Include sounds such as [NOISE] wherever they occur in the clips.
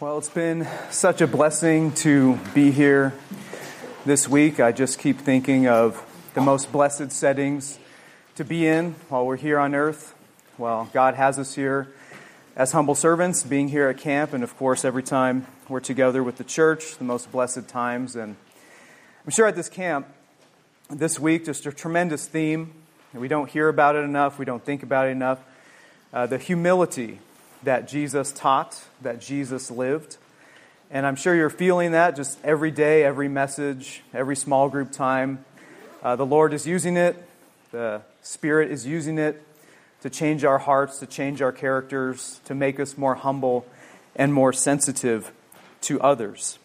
Well, it's been such a blessing to be here this week. I just keep thinking of the most blessed settings to be in while we're here on earth. Well, God has us here as humble servants, being here at camp, and of course, every time we're together with the church, the most blessed times. And I'm sure at this camp this week, just a tremendous theme. We don't hear about it enough, we don't think about it enough. Uh, the humility that Jesus taught, that Jesus lived. And I'm sure you're feeling that just every day, every message, every small group time. Uh, the Lord is using it, the Spirit is using it to change our hearts, to change our characters, to make us more humble and more sensitive to others.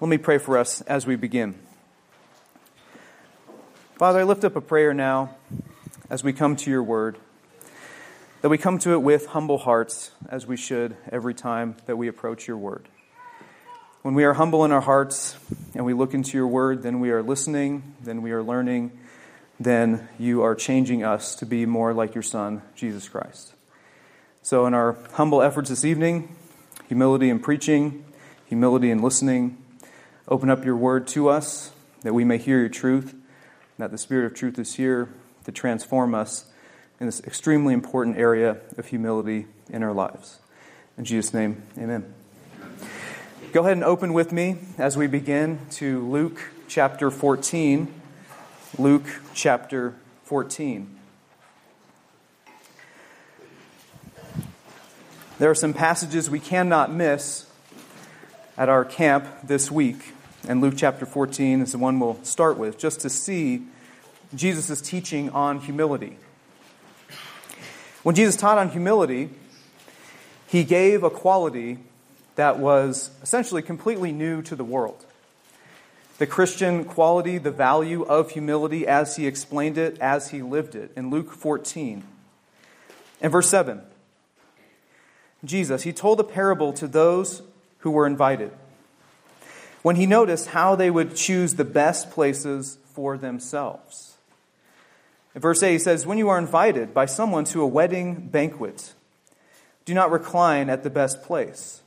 Let me pray for us as we begin. Father, I lift up a prayer now as we come to your word that we come to it with humble hearts, as we should every time that we approach your word. When we are humble in our hearts and we look into your word, then we are listening, then we are learning, then you are changing us to be more like your Son, Jesus Christ. So, in our humble efforts this evening, humility in preaching, humility in listening, open up your word to us that we may hear your truth, that the Spirit of truth is here to transform us in this extremely important area of humility in our lives. In Jesus' name, amen. Go ahead and open with me as we begin to Luke chapter 14. Luke chapter 14. There are some passages we cannot miss at our camp this week, and Luke chapter 14 is the one we'll start with, just to see Jesus' teaching on humility. When Jesus taught on humility, he gave a quality that was essentially completely new to the world. The Christian quality, the value of humility as he explained it, as he lived it in Luke 14. In verse 7, Jesus, he told a parable to those who were invited. When he noticed how they would choose the best places for themselves. In verse 8, he says, When you are invited by someone to a wedding banquet, do not recline at the best place,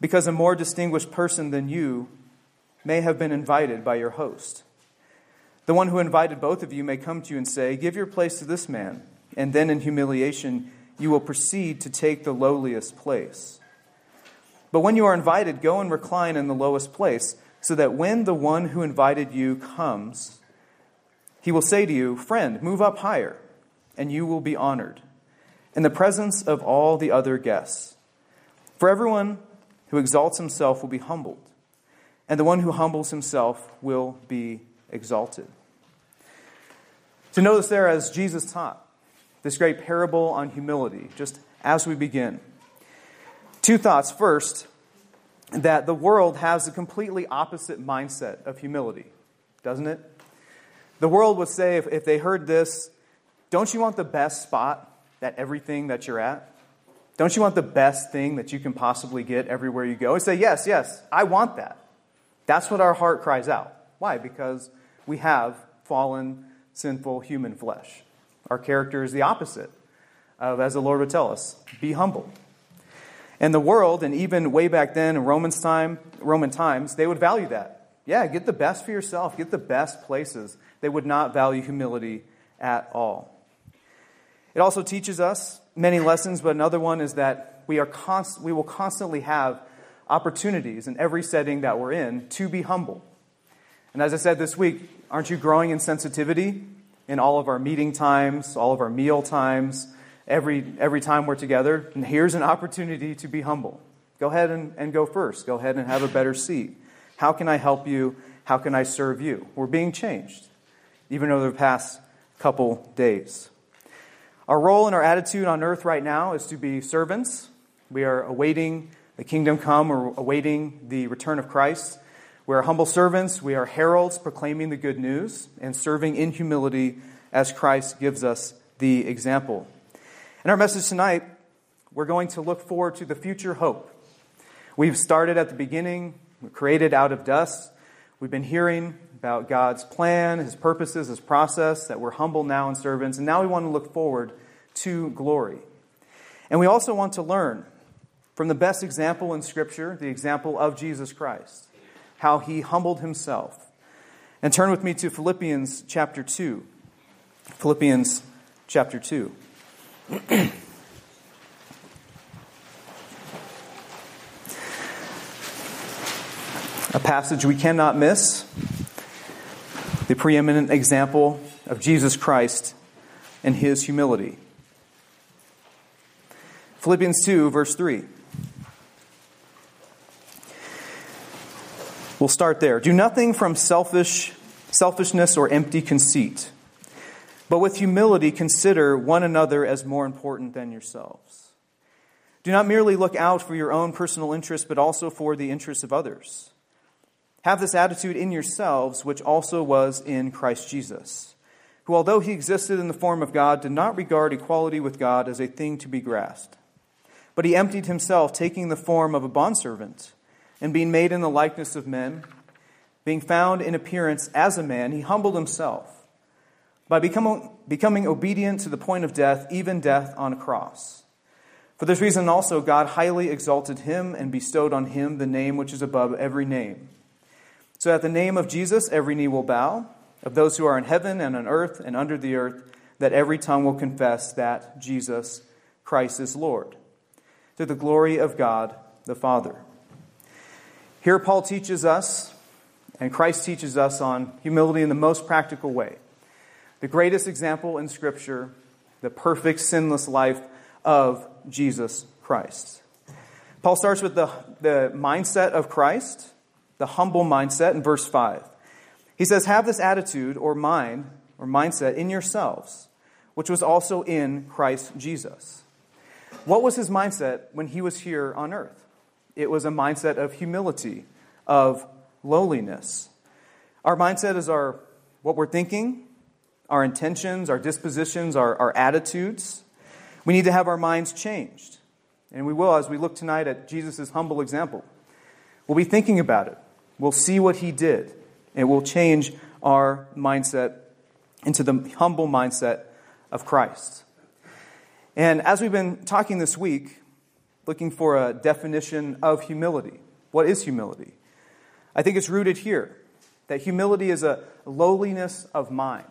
because a more distinguished person than you may have been invited by your host. The one who invited both of you may come to you and say, Give your place to this man, and then in humiliation you will proceed to take the lowliest place. But when you are invited, go and recline in the lowest place, so that when the one who invited you comes, he will say to you, Friend, move up higher, and you will be honored in the presence of all the other guests. For everyone who exalts himself will be humbled, and the one who humbles himself will be exalted. To notice there, as Jesus taught, this great parable on humility, just as we begin. Two thoughts. First, that the world has a completely opposite mindset of humility, doesn't it? The world would say, if, if they heard this, don't you want the best spot at everything that you're at? Don't you want the best thing that you can possibly get everywhere you go? And say, yes, yes, I want that. That's what our heart cries out. Why? Because we have fallen, sinful human flesh. Our character is the opposite of, as the Lord would tell us, be humble. And the world, and even way back then in Romans time, Roman times, they would value that. Yeah, get the best for yourself, get the best places they would not value humility at all. It also teaches us many lessons, but another one is that we, are const- we will constantly have opportunities in every setting that we're in to be humble. And as I said this week, aren't you growing in sensitivity in all of our meeting times, all of our meal times, every, every time we're together? And here's an opportunity to be humble. Go ahead and, and go first. Go ahead and have a better seat. How can I help you? How can I serve you? We're being changed even over the past couple days. Our role and our attitude on earth right now is to be servants. We are awaiting the kingdom come, we're awaiting the return of Christ. We are humble servants, we are heralds proclaiming the good news and serving in humility as Christ gives us the example. In our message tonight, we're going to look forward to the future hope. We've started at the beginning, we're created out of dust. We've been hearing about God's plan, His purposes, His process, that we're humble now and servants, and now we want to look forward to glory. And we also want to learn from the best example in Scripture, the example of Jesus Christ, how he humbled himself. And turn with me to Philippians chapter 2. Philippians chapter 2. [CLEARS THROAT] A passage we cannot miss. The preeminent example of Jesus Christ and his humility. Philippians 2, verse 3. We'll start there. Do nothing from selfish selfishness or empty conceit, but with humility consider one another as more important than yourselves. Do not merely look out for your own personal interests, but also for the interests of others. Have this attitude in yourselves, which also was in Christ Jesus, who, although he existed in the form of God, did not regard equality with God as a thing to be grasped. But he emptied himself, taking the form of a bondservant and being made in the likeness of men, being found in appearance as a man, he humbled himself by becoming, becoming obedient to the point of death, even death on a cross. For this reason also God highly exalted him and bestowed on him the name which is above every name. So at the name of Jesus every knee will bow, of those who are in heaven and on earth and under the earth, that every tongue will confess that Jesus Christ is Lord, to the glory of God the Father. Here, Paul teaches us, and Christ teaches us on humility in the most practical way. The greatest example in Scripture, the perfect, sinless life of Jesus Christ. Paul starts with the, the mindset of Christ, the humble mindset, in verse 5. He says, Have this attitude or mind or mindset in yourselves, which was also in Christ Jesus. What was his mindset when he was here on earth? It was a mindset of humility, of lowliness. Our mindset is our what we're thinking, our intentions, our dispositions, our, our attitudes. We need to have our minds changed. And we will as we look tonight at Jesus' humble example. We'll be thinking about it. We'll see what he did. And we'll change our mindset into the humble mindset of Christ. And as we've been talking this week, looking for a definition of humility. What is humility? I think it's rooted here that humility is a lowliness of mind,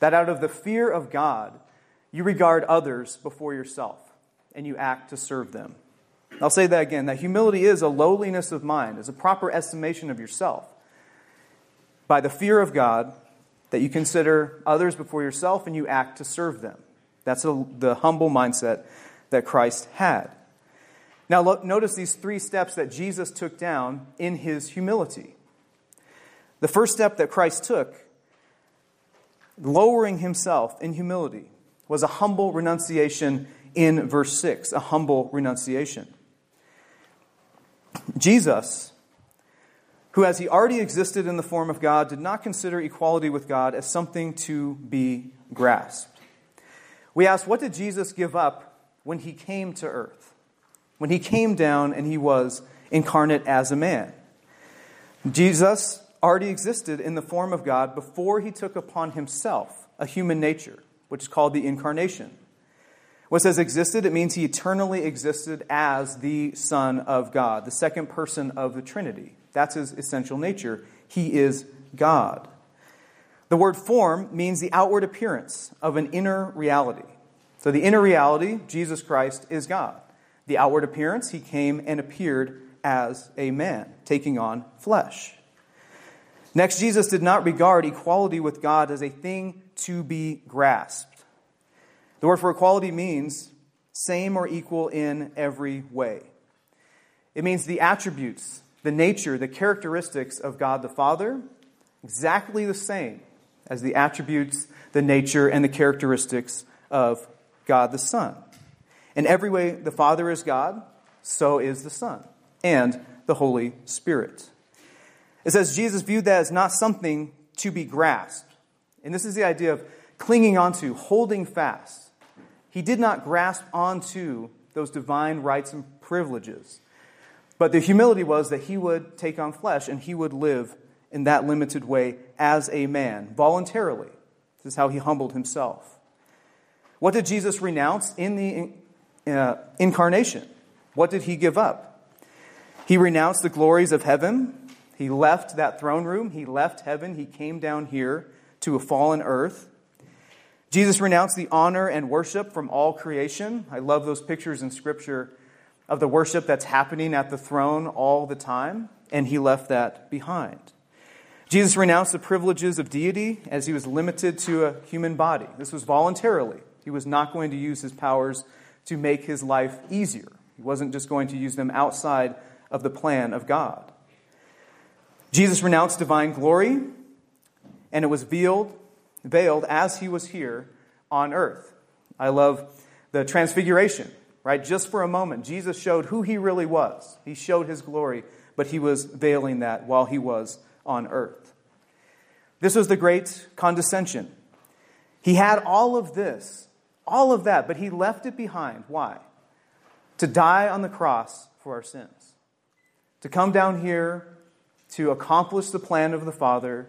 that out of the fear of God, you regard others before yourself and you act to serve them. I'll say that again that humility is a lowliness of mind, is a proper estimation of yourself. By the fear of God, that you consider others before yourself and you act to serve them. That's a, the humble mindset that Christ had. Now, notice these three steps that Jesus took down in his humility. The first step that Christ took, lowering himself in humility, was a humble renunciation in verse 6, a humble renunciation. Jesus, who as he already existed in the form of God, did not consider equality with God as something to be grasped. We ask, what did Jesus give up when he came to earth? when he came down and he was incarnate as a man. Jesus already existed in the form of God before he took upon himself a human nature, which is called the incarnation. What says existed, it means he eternally existed as the Son of God, the second person of the Trinity. That's his essential nature. He is God. The word form means the outward appearance of an inner reality. So the inner reality, Jesus Christ, is God the outward appearance, he came and appeared as a man, taking on flesh. Next, Jesus did not regard equality with God as a thing to be grasped. The word for equality means same or equal in every way. It means the attributes, the nature, the characteristics of God the Father, exactly the same as the attributes, the nature, and the characteristics of God the Son. In every way, the Father is God, so is the Son, and the Holy Spirit. It says Jesus viewed that as not something to be grasped. And this is the idea of clinging onto, holding fast. He did not grasp onto those divine rights and privileges. But the humility was that he would take on flesh and he would live in that limited way as a man, voluntarily. This is how he humbled himself. What did Jesus renounce in the uh, incarnation. What did he give up? He renounced the glories of heaven. He left that throne room. He left heaven. He came down here to a fallen earth. Jesus renounced the honor and worship from all creation. I love those pictures in Scripture of the worship that's happening at the throne all the time, and he left that behind. Jesus renounced the privileges of deity as he was limited to a human body. This was voluntarily. He was not going to use his powers to make his life easier. He wasn't just going to use them outside of the plan of God. Jesus renounced divine glory, and it was veiled, veiled as he was here on earth. I love the transfiguration, right? Just for a moment, Jesus showed who he really was. He showed his glory, but he was veiling that while he was on earth. This was the great condescension. He had all of this, all of that, but he left it behind. Why? To die on the cross for our sins. To come down here to accomplish the plan of the Father,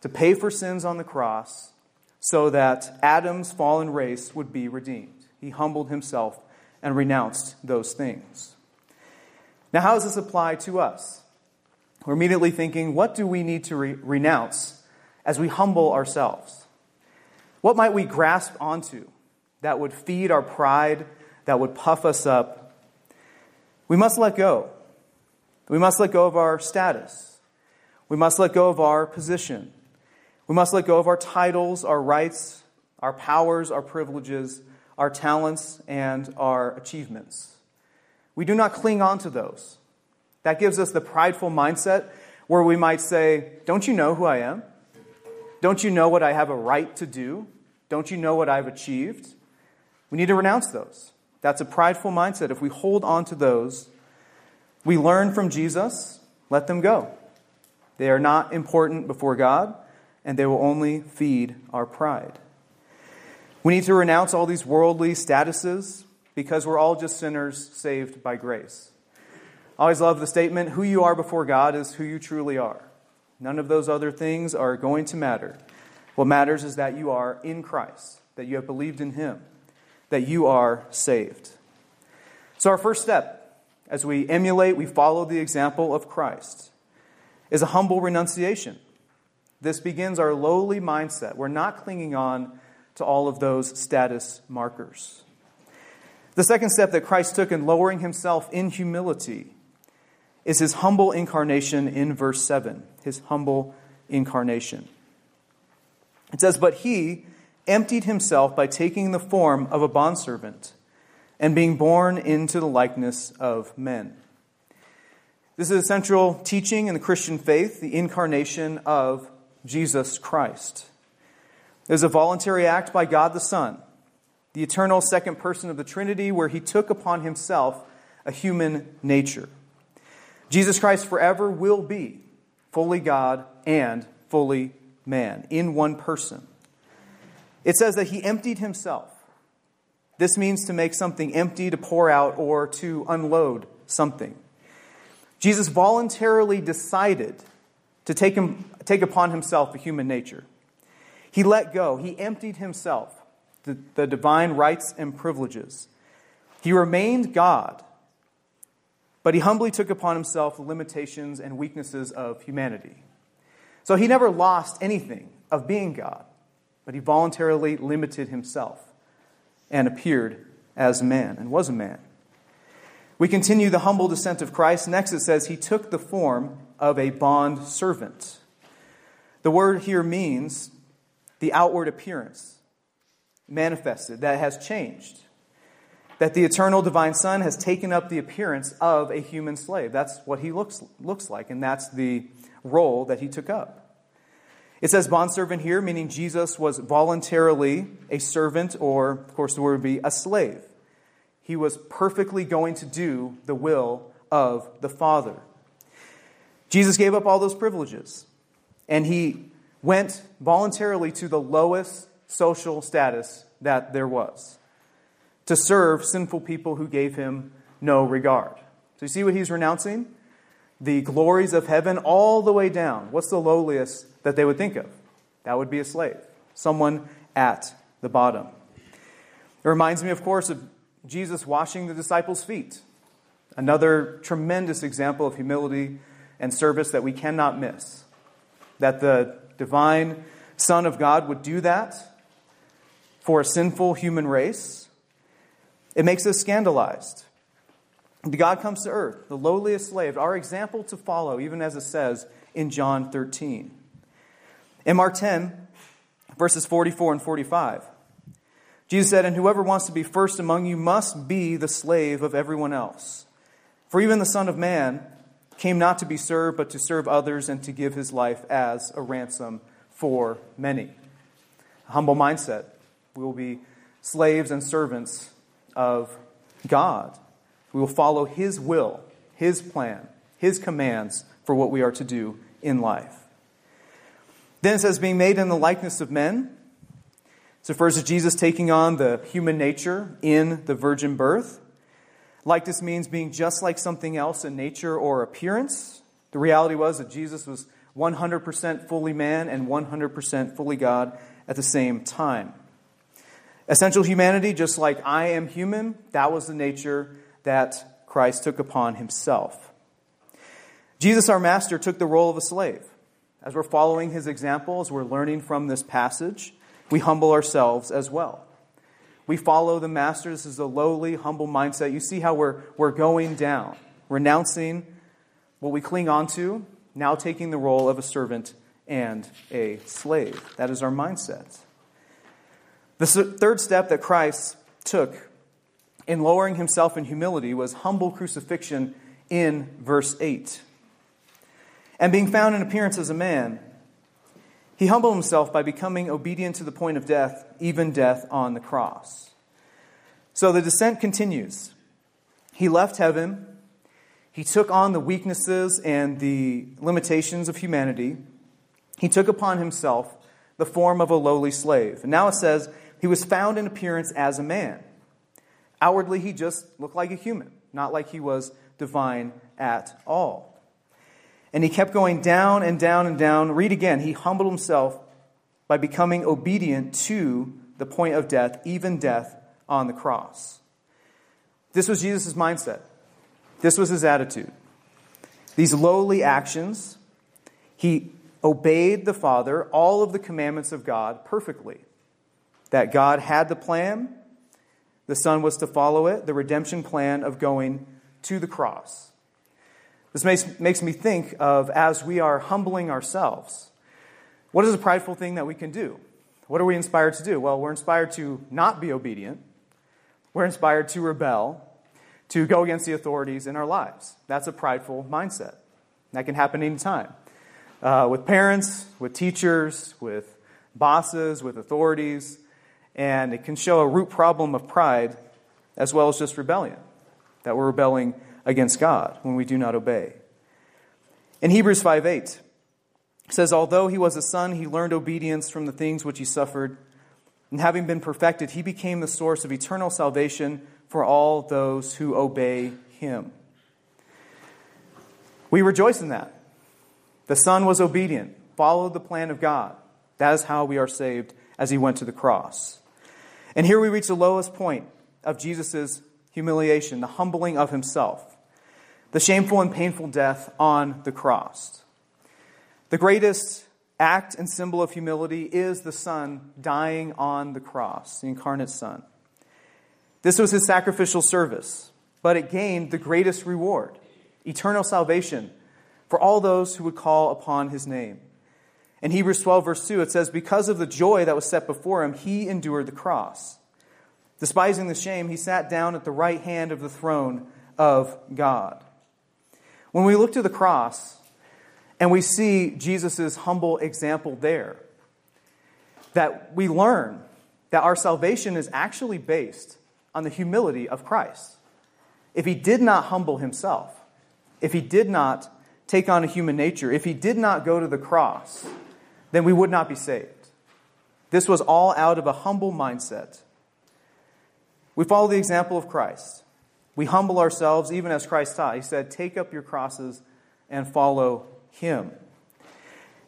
to pay for sins on the cross, so that Adam's fallen race would be redeemed. He humbled himself and renounced those things. Now, how does this apply to us? We're immediately thinking, what do we need to re- renounce as we humble ourselves? What might we grasp onto that would feed our pride, that would puff us up? We must let go. We must let go of our status. We must let go of our position. We must let go of our titles, our rights, our powers, our privileges, our talents, and our achievements. We do not cling on to those. That gives us the prideful mindset where we might say, Don't you know who I am? Don't you know what I have a right to do? Don't you know what I've achieved? We need to renounce those. That's a prideful mindset. If we hold on to those, we learn from Jesus, let them go. They are not important before God, and they will only feed our pride. We need to renounce all these worldly statuses because we're all just sinners saved by grace. I always love the statement who you are before God is who you truly are. None of those other things are going to matter. What matters is that you are in Christ, that you have believed in Him, that you are saved. So, our first step, as we emulate, we follow the example of Christ, is a humble renunciation. This begins our lowly mindset. We're not clinging on to all of those status markers. The second step that Christ took in lowering himself in humility is his humble incarnation in verse 7. His humble incarnation. It says, But he emptied himself by taking the form of a bondservant and being born into the likeness of men. This is a central teaching in the Christian faith, the incarnation of Jesus Christ. It was a voluntary act by God the Son, the eternal second person of the Trinity, where he took upon himself a human nature. Jesus Christ forever will be fully God and fully man in one person. It says that he emptied himself. This means to make something empty, to pour out, or to unload something. Jesus voluntarily decided to take, him, take upon himself a human nature. He let go, he emptied himself, the, the divine rights and privileges. He remained God, but he humbly took upon himself the limitations and weaknesses of humanity. So he never lost anything of being God, but he voluntarily limited himself and appeared as a man and was a man. We continue the humble descent of Christ. Next, it says he took the form of a bond servant. The word here means the outward appearance manifested, that has changed. That the eternal divine Son has taken up the appearance of a human slave. That's what he looks, looks like, and that's the role that he took up. It says bondservant here, meaning Jesus was voluntarily a servant, or, of course, the word would be a slave. He was perfectly going to do the will of the Father. Jesus gave up all those privileges, and he went voluntarily to the lowest social status that there was to serve sinful people who gave him no regard. So you see what he's renouncing? The glories of heaven all the way down. What's the lowliest that they would think of? That would be a slave, someone at the bottom. It reminds me, of course, of Jesus washing the disciples' feet. Another tremendous example of humility and service that we cannot miss. That the divine Son of God would do that for a sinful human race. It makes us scandalized. God comes to earth, the lowliest slave, our example to follow, even as it says in John 13. In Mark 10, verses 44 and 45, Jesus said, And whoever wants to be first among you must be the slave of everyone else. For even the Son of Man came not to be served, but to serve others and to give his life as a ransom for many. A humble mindset. We will be slaves and servants of God. We will follow His will, His plan, His commands for what we are to do in life. Then it says, being made in the likeness of men. This refers to Jesus taking on the human nature in the virgin birth. Likeness means being just like something else in nature or appearance. The reality was that Jesus was 100% fully man and 100% fully God at the same time. Essential humanity, just like I am human, that was the nature that Christ took upon himself. Jesus, our master, took the role of a slave. As we're following his example, as we're learning from this passage, we humble ourselves as well. We follow the master. This is a lowly, humble mindset. You see how we're, we're going down, renouncing what we cling on to, now taking the role of a servant and a slave. That is our mindset. The third step that Christ took in lowering himself in humility was humble crucifixion in verse 8. And being found in appearance as a man, he humbled himself by becoming obedient to the point of death, even death on the cross. So the descent continues. He left heaven. He took on the weaknesses and the limitations of humanity. He took upon himself the form of a lowly slave. And now it says, he was found in appearance as a man. Outwardly, he just looked like a human, not like he was divine at all. And he kept going down and down and down. Read again. He humbled himself by becoming obedient to the point of death, even death on the cross. This was Jesus' mindset. This was his attitude. These lowly actions, he obeyed the Father, all of the commandments of God perfectly. That God had the plan, the Son was to follow it, the redemption plan of going to the cross. This makes, makes me think of as we are humbling ourselves, what is a prideful thing that we can do? What are we inspired to do? Well, we're inspired to not be obedient. We're inspired to rebel, to go against the authorities in our lives. That's a prideful mindset. That can happen anytime. Uh, with parents, with teachers, with bosses, with authorities. And it can show a root problem of pride as well as just rebellion, that we're rebelling against God when we do not obey. In Hebrews 5 8, it says, Although he was a son, he learned obedience from the things which he suffered. And having been perfected, he became the source of eternal salvation for all those who obey him. We rejoice in that. The Son was obedient, followed the plan of God. That is how we are saved as he went to the cross. And here we reach the lowest point of Jesus' humiliation, the humbling of himself, the shameful and painful death on the cross. The greatest act and symbol of humility is the Son dying on the cross, the incarnate Son. This was his sacrificial service, but it gained the greatest reward eternal salvation for all those who would call upon his name. In Hebrews 12, verse 2, it says, Because of the joy that was set before him, he endured the cross. Despising the shame, he sat down at the right hand of the throne of God. When we look to the cross and we see Jesus' humble example there, that we learn that our salvation is actually based on the humility of Christ. If he did not humble himself, if he did not take on a human nature, if he did not go to the cross, then we would not be saved. This was all out of a humble mindset. We follow the example of Christ. We humble ourselves even as Christ taught. He said, Take up your crosses and follow him.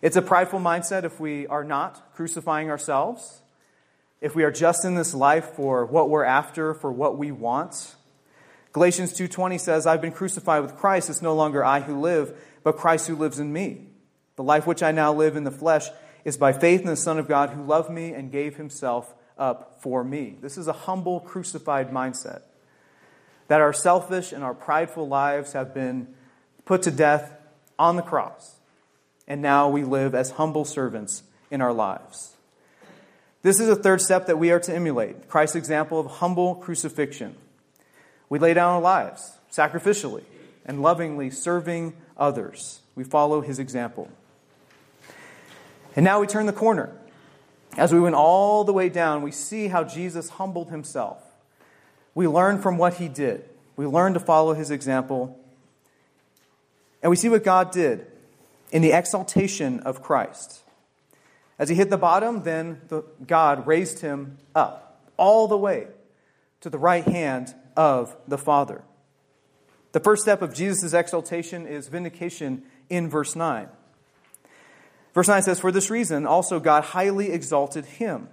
It's a prideful mindset if we are not crucifying ourselves, if we are just in this life for what we're after, for what we want. Galatians 2:20 says, "I've been crucified with Christ; it's no longer I who live, but Christ who lives in me. The life which I now live in the flesh is by faith in the Son of God who loved me and gave himself up for me." This is a humble crucified mindset. That our selfish and our prideful lives have been put to death on the cross. And now we live as humble servants in our lives. This is a third step that we are to emulate Christ's example of humble crucifixion. We lay down our lives sacrificially and lovingly serving others. We follow his example. And now we turn the corner. As we went all the way down, we see how Jesus humbled himself. We learn from what he did. We learn to follow his example. And we see what God did in the exaltation of Christ. As he hit the bottom, then the, God raised him up all the way to the right hand of the Father. The first step of Jesus' exaltation is vindication in verse 9. Verse 9 says, For this reason also God highly exalted him.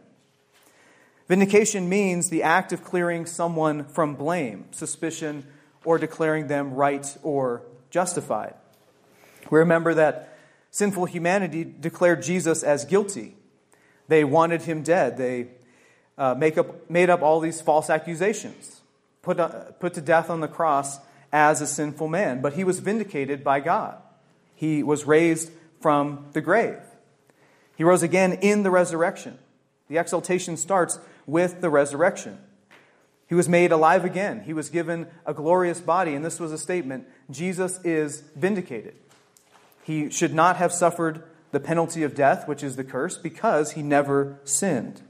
Vindication means the act of clearing someone from blame, suspicion, or declaring them right or justified. We remember that sinful humanity declared Jesus as guilty. They wanted him dead. They uh, make up, made up all these false accusations, put, uh, put to death on the cross as a sinful man. But he was vindicated by God. He was raised from the grave. He rose again in the resurrection. The exaltation starts with the resurrection. He was made alive again. He was given a glorious body. And this was a statement Jesus is vindicated. He should not have suffered the penalty of death, which is the curse, because he never sinned.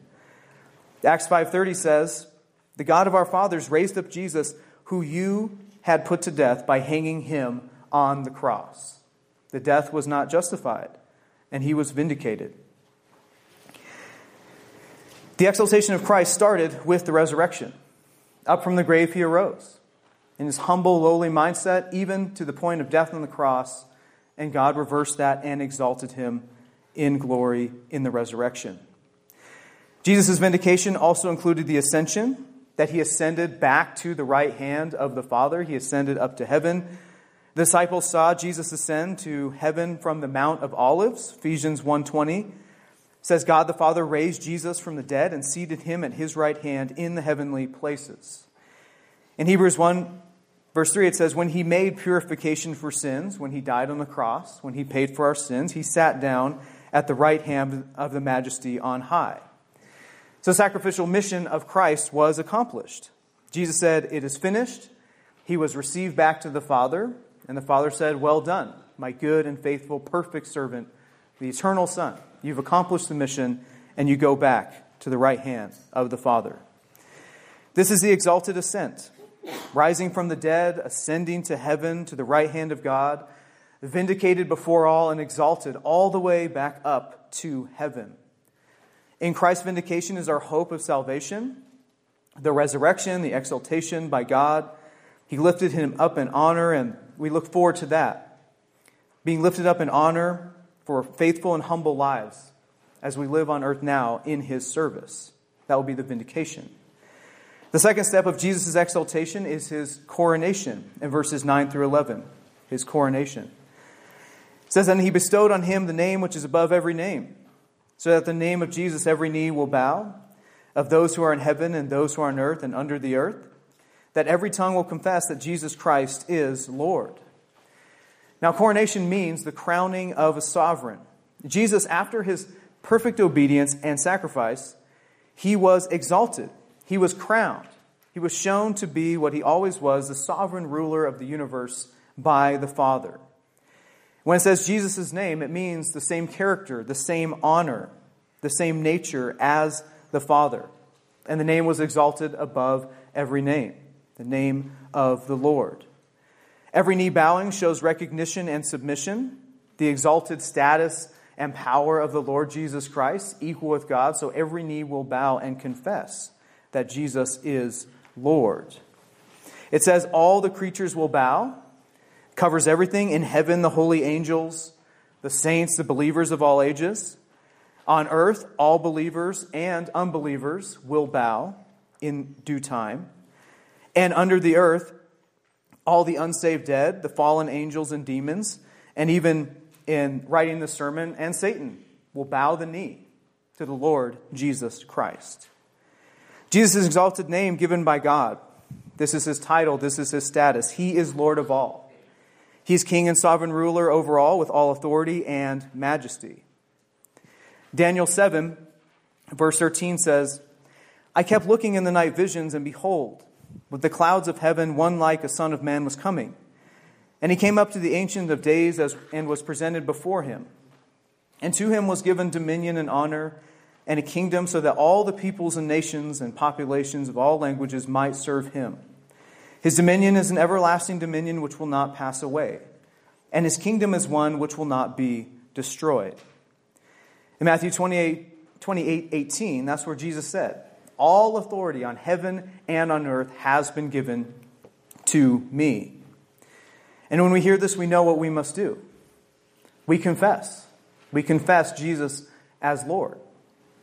Acts 5:30 says, "The God of our fathers raised up Jesus, who you had put to death by hanging him on the cross." The death was not justified, and he was vindicated. The exaltation of Christ started with the resurrection. Up from the grave he arose. In his humble, lowly mindset, even to the point of death on the cross, and God reversed that and exalted him in glory in the resurrection. Jesus' vindication also included the ascension, that he ascended back to the right hand of the Father. He ascended up to heaven. The disciples saw Jesus ascend to heaven from the Mount of Olives. Ephesians 1:20 says God the Father raised Jesus from the dead and seated him at his right hand in the heavenly places. In Hebrews 1 Verse 3, it says, When he made purification for sins, when he died on the cross, when he paid for our sins, he sat down at the right hand of the majesty on high. So, sacrificial mission of Christ was accomplished. Jesus said, It is finished. He was received back to the Father, and the Father said, Well done, my good and faithful, perfect servant, the eternal Son. You've accomplished the mission, and you go back to the right hand of the Father. This is the exalted ascent rising from the dead, ascending to heaven to the right hand of God, vindicated before all and exalted all the way back up to heaven. In Christ's vindication is our hope of salvation, the resurrection, the exaltation by God. He lifted him up in honor, and we look forward to that. Being lifted up in honor for faithful and humble lives as we live on earth now in his service. That will be the vindication. The second step of Jesus' exaltation is his coronation in verses 9 through 11. His coronation. It says, And he bestowed on him the name which is above every name, so that the name of Jesus every knee will bow, of those who are in heaven and those who are on earth and under the earth, that every tongue will confess that Jesus Christ is Lord. Now, coronation means the crowning of a sovereign. Jesus, after his perfect obedience and sacrifice, he was exalted he was crowned. He was shown to be what he always was the sovereign ruler of the universe by the Father. When it says Jesus' name, it means the same character, the same honor, the same nature as the Father. And the name was exalted above every name, the name of the Lord. Every knee bowing shows recognition and submission, the exalted status and power of the Lord Jesus Christ, equal with God, so every knee will bow and confess that Jesus is Lord. It says, All the creatures will bow, covers everything in heaven, the holy angels, the saints, the believers of all ages. On earth, all believers and unbelievers will bow in due time. And under the earth, all the unsaved dead, the fallen angels and demons, and even in writing the sermon, and Satan will bow the knee to the Lord Jesus Christ. Jesus' exalted name given by God. This is his title, this is his status. He is Lord of all. He's king and sovereign ruler over all with all authority and majesty. Daniel 7, verse 13 says, I kept looking in the night visions, and behold, with the clouds of heaven, one like a son of man was coming. And he came up to the Ancient of Days as, and was presented before him. And to him was given dominion and honor and a kingdom so that all the peoples and nations and populations of all languages might serve him. His dominion is an everlasting dominion which will not pass away, and his kingdom is one which will not be destroyed. In Matthew 28, 28 18, that's where Jesus said, All authority on heaven and on earth has been given to me. And when we hear this, we know what we must do. We confess. We confess Jesus as Lord.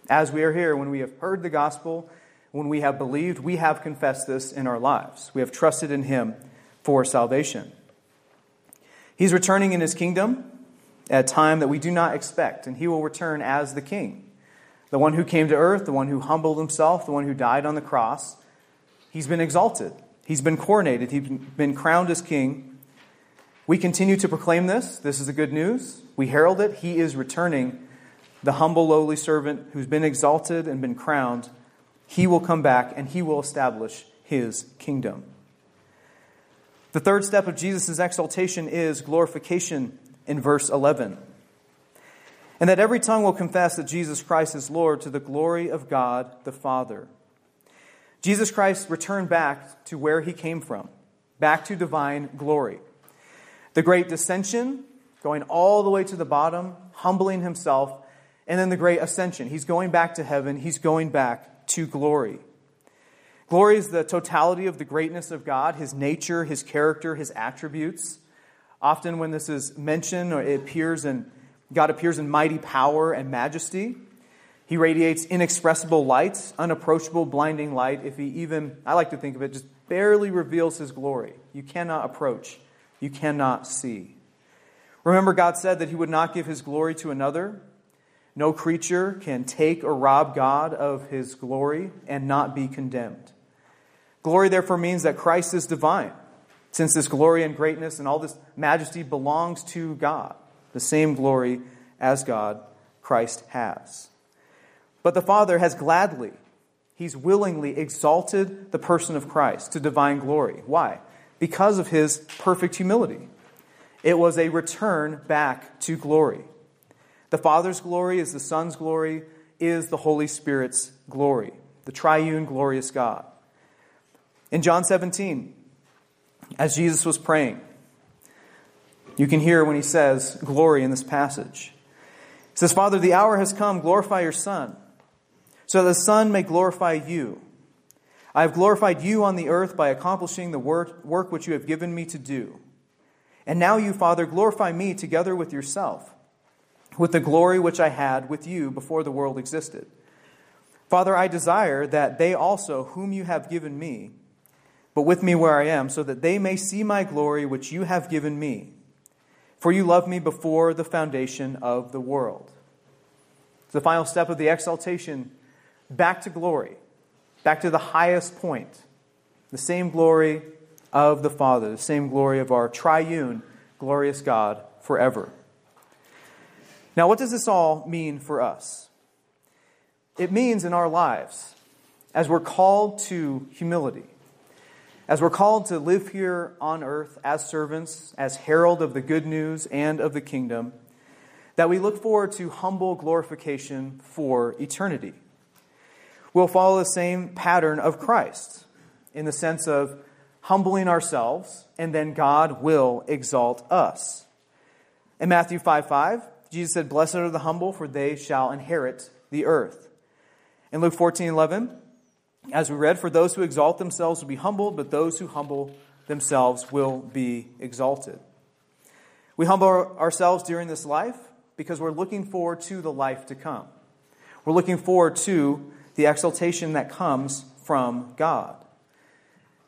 As we are here, when we have heard the gospel, when we have believed, we have confessed this in our lives. We have trusted in Him for salvation. He's returning in His kingdom at a time that we do not expect, and He will return as the King. The one who came to earth, the one who humbled Himself, the one who died on the cross. He's been exalted, He's been coronated, He's been crowned as King. We continue to proclaim this. This is the good news. We herald it. He is returning, the humble, lowly servant who's been exalted and been crowned. He will come back and he will establish his kingdom. The third step of Jesus' exaltation is glorification in verse 11. And that every tongue will confess that Jesus Christ is Lord to the glory of God the Father. Jesus Christ returned back to where he came from, back to divine glory. The great descension, going all the way to the bottom, humbling himself, and then the great ascension. He's going back to heaven, he's going back to glory. Glory is the totality of the greatness of God, his nature, his character, his attributes. Often, when this is mentioned, or it appears in God appears in mighty power and majesty. He radiates inexpressible light, unapproachable, blinding light. If he even, I like to think of it, just barely reveals his glory, you cannot approach you cannot see. Remember, God said that He would not give His glory to another. No creature can take or rob God of His glory and not be condemned. Glory, therefore, means that Christ is divine, since this glory and greatness and all this majesty belongs to God, the same glory as God Christ has. But the Father has gladly, He's willingly exalted the person of Christ to divine glory. Why? because of his perfect humility. It was a return back to glory. The Father's glory is the Son's glory, is the Holy Spirit's glory, the triune glorious God. In John 17, as Jesus was praying, you can hear when he says glory in this passage. He says, Father, the hour has come, glorify your Son, so that the Son may glorify you I have glorified you on the earth by accomplishing the work, work which you have given me to do. And now you, Father, glorify me together with yourself, with the glory which I had with you before the world existed. Father, I desire that they also, whom you have given me, but with me where I am, so that they may see my glory which you have given me. For you loved me before the foundation of the world. It's the final step of the exaltation back to glory back to the highest point, the same glory of the Father, the same glory of our triune, glorious God forever. Now, what does this all mean for us? It means in our lives, as we're called to humility, as we're called to live here on earth as servants, as herald of the good news and of the kingdom, that we look forward to humble glorification for eternity we'll follow the same pattern of Christ in the sense of humbling ourselves, and then God will exalt us. In Matthew 5 5, Jesus said, Blessed are the humble, for they shall inherit the earth. In Luke 14 11, as we read, for those who exalt themselves will be humbled, but those who humble themselves will be exalted. We humble ourselves during this life because we're looking forward to the life to come. We're looking forward to the exaltation that comes from God.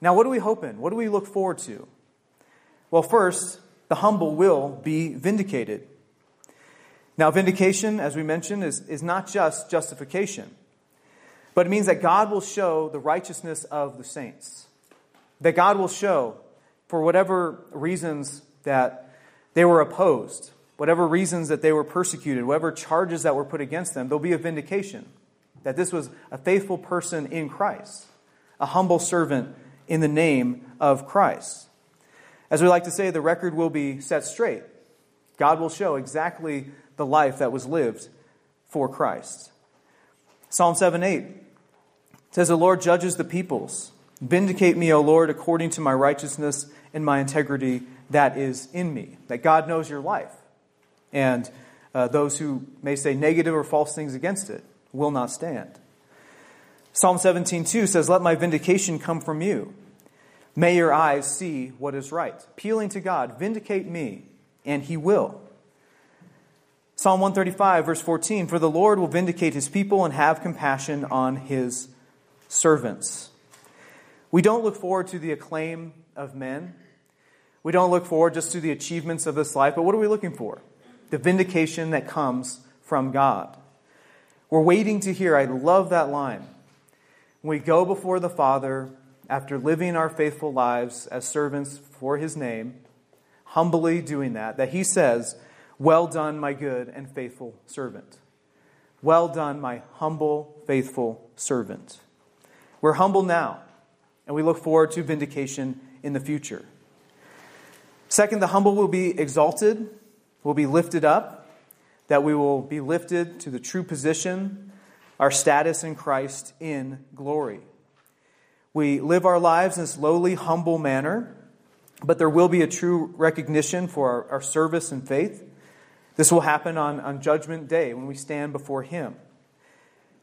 Now, what do we hope in? What do we look forward to? Well, first, the humble will be vindicated. Now, vindication, as we mentioned, is, is not just justification, but it means that God will show the righteousness of the saints. That God will show, for whatever reasons that they were opposed, whatever reasons that they were persecuted, whatever charges that were put against them, there'll be a vindication. That this was a faithful person in Christ, a humble servant in the name of Christ. As we like to say, the record will be set straight. God will show exactly the life that was lived for Christ. Psalm 7 8 says, The Lord judges the peoples. Vindicate me, O Lord, according to my righteousness and my integrity that is in me. That God knows your life. And uh, those who may say negative or false things against it will not stand. Psalm 17 2 says, Let my vindication come from you. May your eyes see what is right. Appealing to God, vindicate me, and he will. Psalm 135, verse 14 For the Lord will vindicate his people and have compassion on his servants. We don't look forward to the acclaim of men. We don't look forward just to the achievements of this life, but what are we looking for? The vindication that comes from God. We're waiting to hear. I love that line. We go before the Father after living our faithful lives as servants for his name, humbly doing that, that he says, Well done, my good and faithful servant. Well done, my humble, faithful servant. We're humble now, and we look forward to vindication in the future. Second, the humble will be exalted, will be lifted up, that we will be lifted to the true position, our status in Christ in glory. We live our lives in this lowly, humble manner, but there will be a true recognition for our, our service and faith. This will happen on, on Judgment Day when we stand before Him.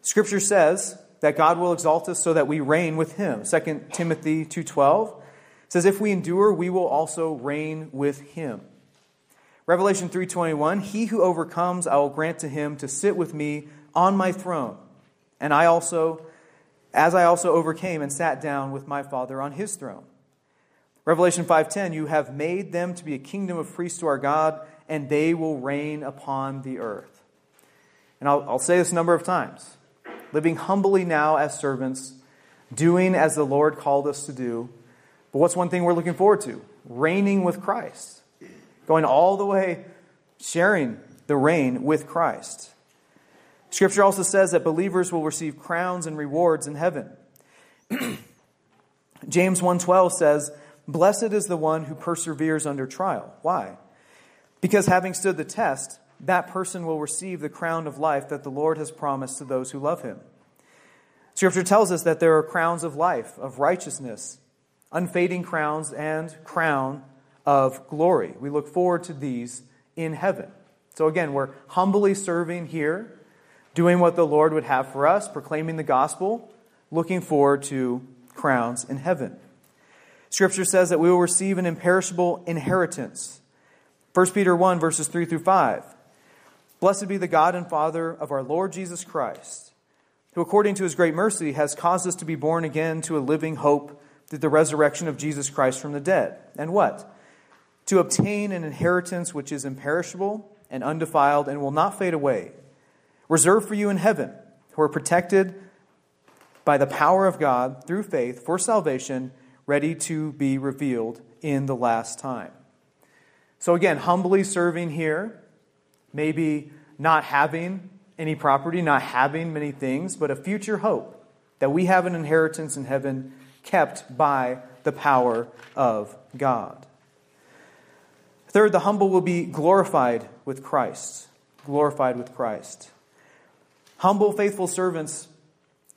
Scripture says that God will exalt us so that we reign with Him. 2 Timothy 2.12 says, If we endure, we will also reign with Him. Revelation 3.21, He who overcomes, I will grant to him to sit with me on my throne, and I also as I also overcame and sat down with my Father on his throne. Revelation 5:10 You have made them to be a kingdom of priests to our God and they will reign upon the earth. And I'll, I'll say this a number of times. Living humbly now as servants, doing as the Lord called us to do. But what's one thing we're looking forward to? Reigning with Christ. Going all the way sharing the reign with Christ. Scripture also says that believers will receive crowns and rewards in heaven. [CLEARS THROAT] James 1:12 says, "Blessed is the one who perseveres under trial." Why? Because having stood the test, that person will receive the crown of life that the Lord has promised to those who love him. Scripture tells us that there are crowns of life, of righteousness, unfading crowns, and crown of glory. We look forward to these in heaven. So again, we're humbly serving here doing what the Lord would have for us, proclaiming the gospel, looking forward to crowns in heaven. Scripture says that we will receive an imperishable inheritance. 1 Peter 1, verses 3 through 5. Blessed be the God and Father of our Lord Jesus Christ, who according to his great mercy has caused us to be born again to a living hope through the resurrection of Jesus Christ from the dead. And what? To obtain an inheritance which is imperishable and undefiled and will not fade away reserved for you in heaven, who are protected by the power of God through faith for salvation, ready to be revealed in the last time. So, again, humbly serving here, maybe not having any property, not having many things, but a future hope that we have an inheritance in heaven kept by the power of God. Third, the humble will be glorified with Christ. Glorified with Christ. Humble, faithful servants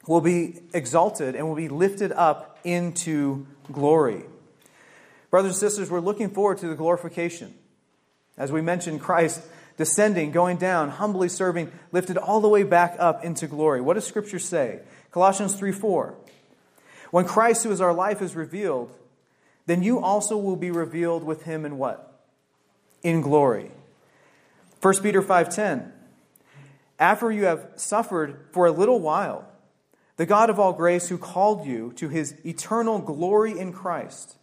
will be exalted and will be lifted up into glory. Brothers and sisters, we're looking forward to the glorification. As we mentioned, Christ descending, going down, humbly serving, lifted all the way back up into glory. What does Scripture say? Colossians 3 4. When Christ, who is our life, is revealed, then you also will be revealed with him in what? In glory. 1 Peter 5:10 after you have suffered for a little while, the God of all grace who called you to his eternal glory in Christ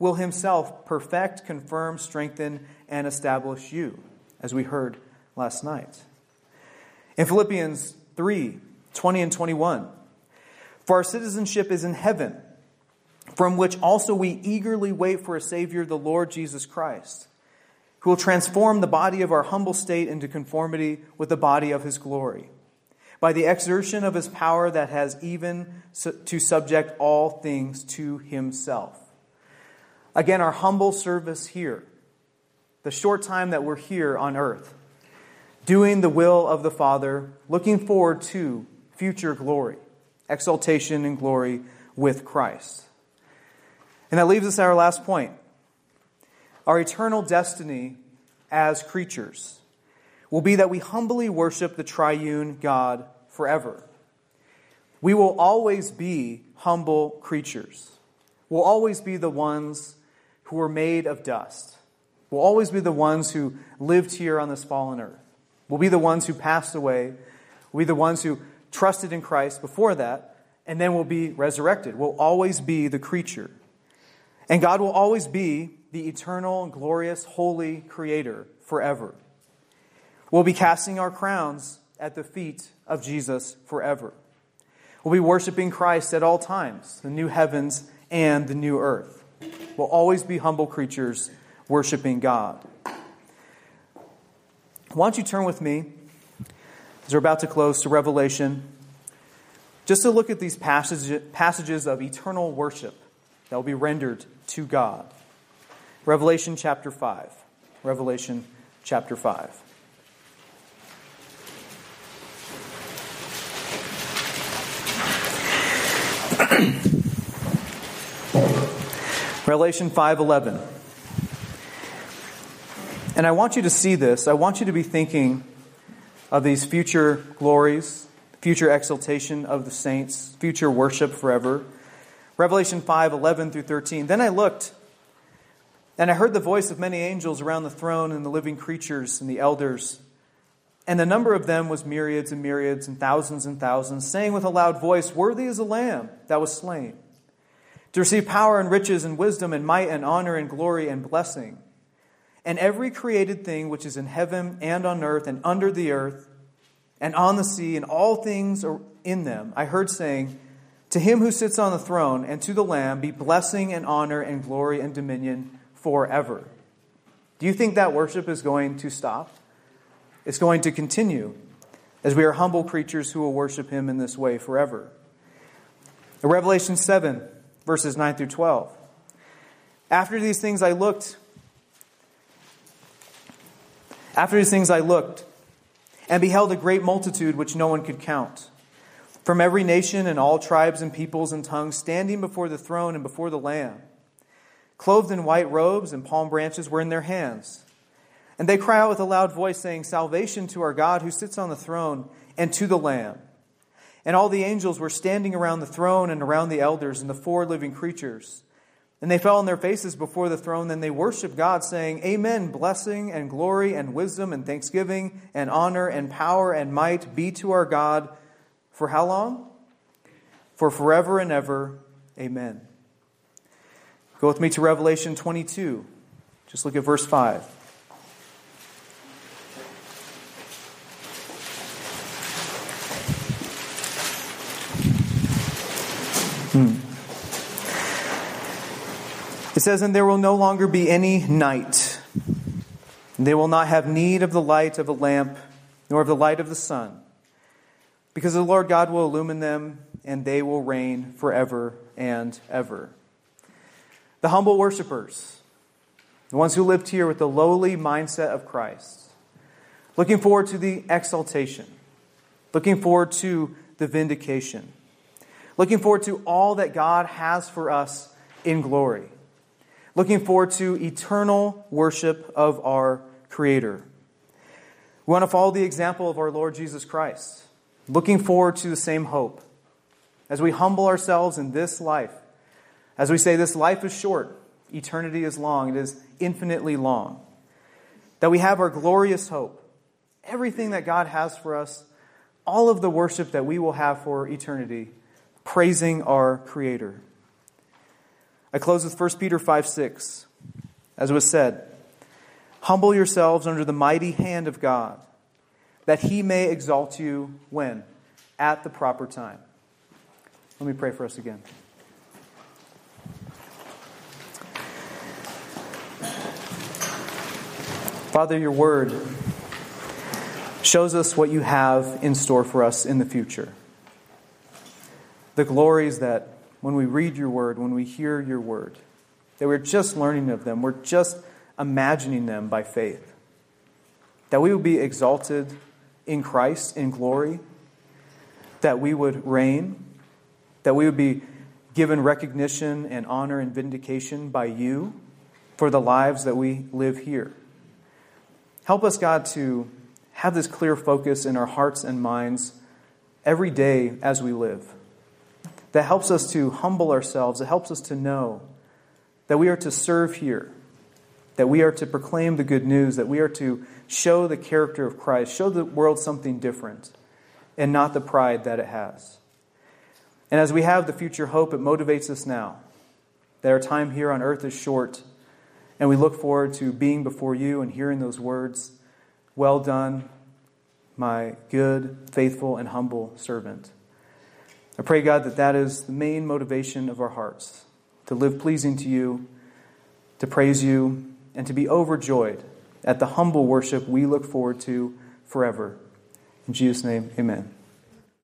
will himself perfect, confirm, strengthen, and establish you, as we heard last night. In Philippians 3 20 and 21, for our citizenship is in heaven, from which also we eagerly wait for a Savior, the Lord Jesus Christ, who will transform the body of our humble state into conformity with the body of his glory, by the exertion of his power that has even to subject all things to himself. Again, our humble service here, the short time that we're here on earth, doing the will of the Father, looking forward to future glory, exaltation and glory with Christ. And that leaves us at our last point. Our eternal destiny as creatures will be that we humbly worship the triune God forever. We will always be humble creatures. We'll always be the ones who are made of dust. We'll always be the ones who lived here on this fallen earth. We'll be the ones who passed away. We'll be the ones who trusted in Christ before that, and then we'll be resurrected. We'll always be the creature. And God will always be the eternal, glorious, holy creator forever. We'll be casting our crowns at the feet of Jesus forever. We'll be worshiping Christ at all times, the new heavens and the new earth. We'll always be humble creatures worshiping God. Why don't you turn with me, as we're about to close, to Revelation, just to look at these passages of eternal worship that will be rendered to God. Revelation chapter 5. Revelation chapter 5. [CLEARS THROAT] Revelation 5:11. And I want you to see this. I want you to be thinking of these future glories, future exaltation of the saints, future worship forever. Revelation 5 11 through 13. Then I looked, and I heard the voice of many angels around the throne, and the living creatures, and the elders. And the number of them was myriads and myriads, and thousands and thousands, saying with a loud voice, Worthy is the Lamb that was slain, to receive power and riches and wisdom and might and honor and glory and blessing. And every created thing which is in heaven and on earth and under the earth and on the sea and all things in them, I heard saying, to him who sits on the throne and to the Lamb be blessing and honor and glory and dominion forever. Do you think that worship is going to stop? It's going to continue as we are humble creatures who will worship him in this way forever. In Revelation 7, verses 9 through 12. After these things I looked, after these things I looked, and beheld a great multitude which no one could count from every nation and all tribes and peoples and tongues, standing before the throne and before the Lamb. Clothed in white robes and palm branches were in their hands. And they cry out with a loud voice, saying, Salvation to our God who sits on the throne and to the Lamb. And all the angels were standing around the throne and around the elders and the four living creatures. And they fell on their faces before the throne, and they worshiped God, saying, Amen, blessing and glory and wisdom and thanksgiving and honor and power and might be to our God for how long? For forever and ever. Amen. Go with me to Revelation 22. Just look at verse 5. Says, And there will no longer be any night. They will not have need of the light of a lamp, nor of the light of the sun because the Lord God will illumine them, and they will reign forever and ever. The humble worshipers, the ones who lived here with the lowly mindset of Christ, looking forward to the exaltation, looking forward to the vindication, looking forward to all that God has for us in glory, looking forward to eternal worship of our Creator. We want to follow the example of our Lord Jesus Christ looking forward to the same hope. As we humble ourselves in this life, as we say, this life is short, eternity is long, it is infinitely long, that we have our glorious hope, everything that God has for us, all of the worship that we will have for eternity, praising our Creator. I close with 1 Peter 5 6. As it was said, humble yourselves under the mighty hand of God, that he may exalt you when? At the proper time. Let me pray for us again. Father, your word shows us what you have in store for us in the future. The glories that when we read your word, when we hear your word, that we're just learning of them, we're just imagining them by faith. That we would be exalted in Christ in glory, that we would reign, that we would be given recognition and honor and vindication by you for the lives that we live here. Help us, God, to have this clear focus in our hearts and minds every day as we live. That helps us to humble ourselves. It helps us to know that we are to serve here, that we are to proclaim the good news, that we are to show the character of Christ, show the world something different, and not the pride that it has. And as we have the future hope, it motivates us now that our time here on earth is short and we look forward to being before you and hearing those words Well done, my good, faithful, and humble servant. I pray, God, that that is the main motivation of our hearts to live pleasing to you, to praise you, and to be overjoyed at the humble worship we look forward to forever. In Jesus' name, amen.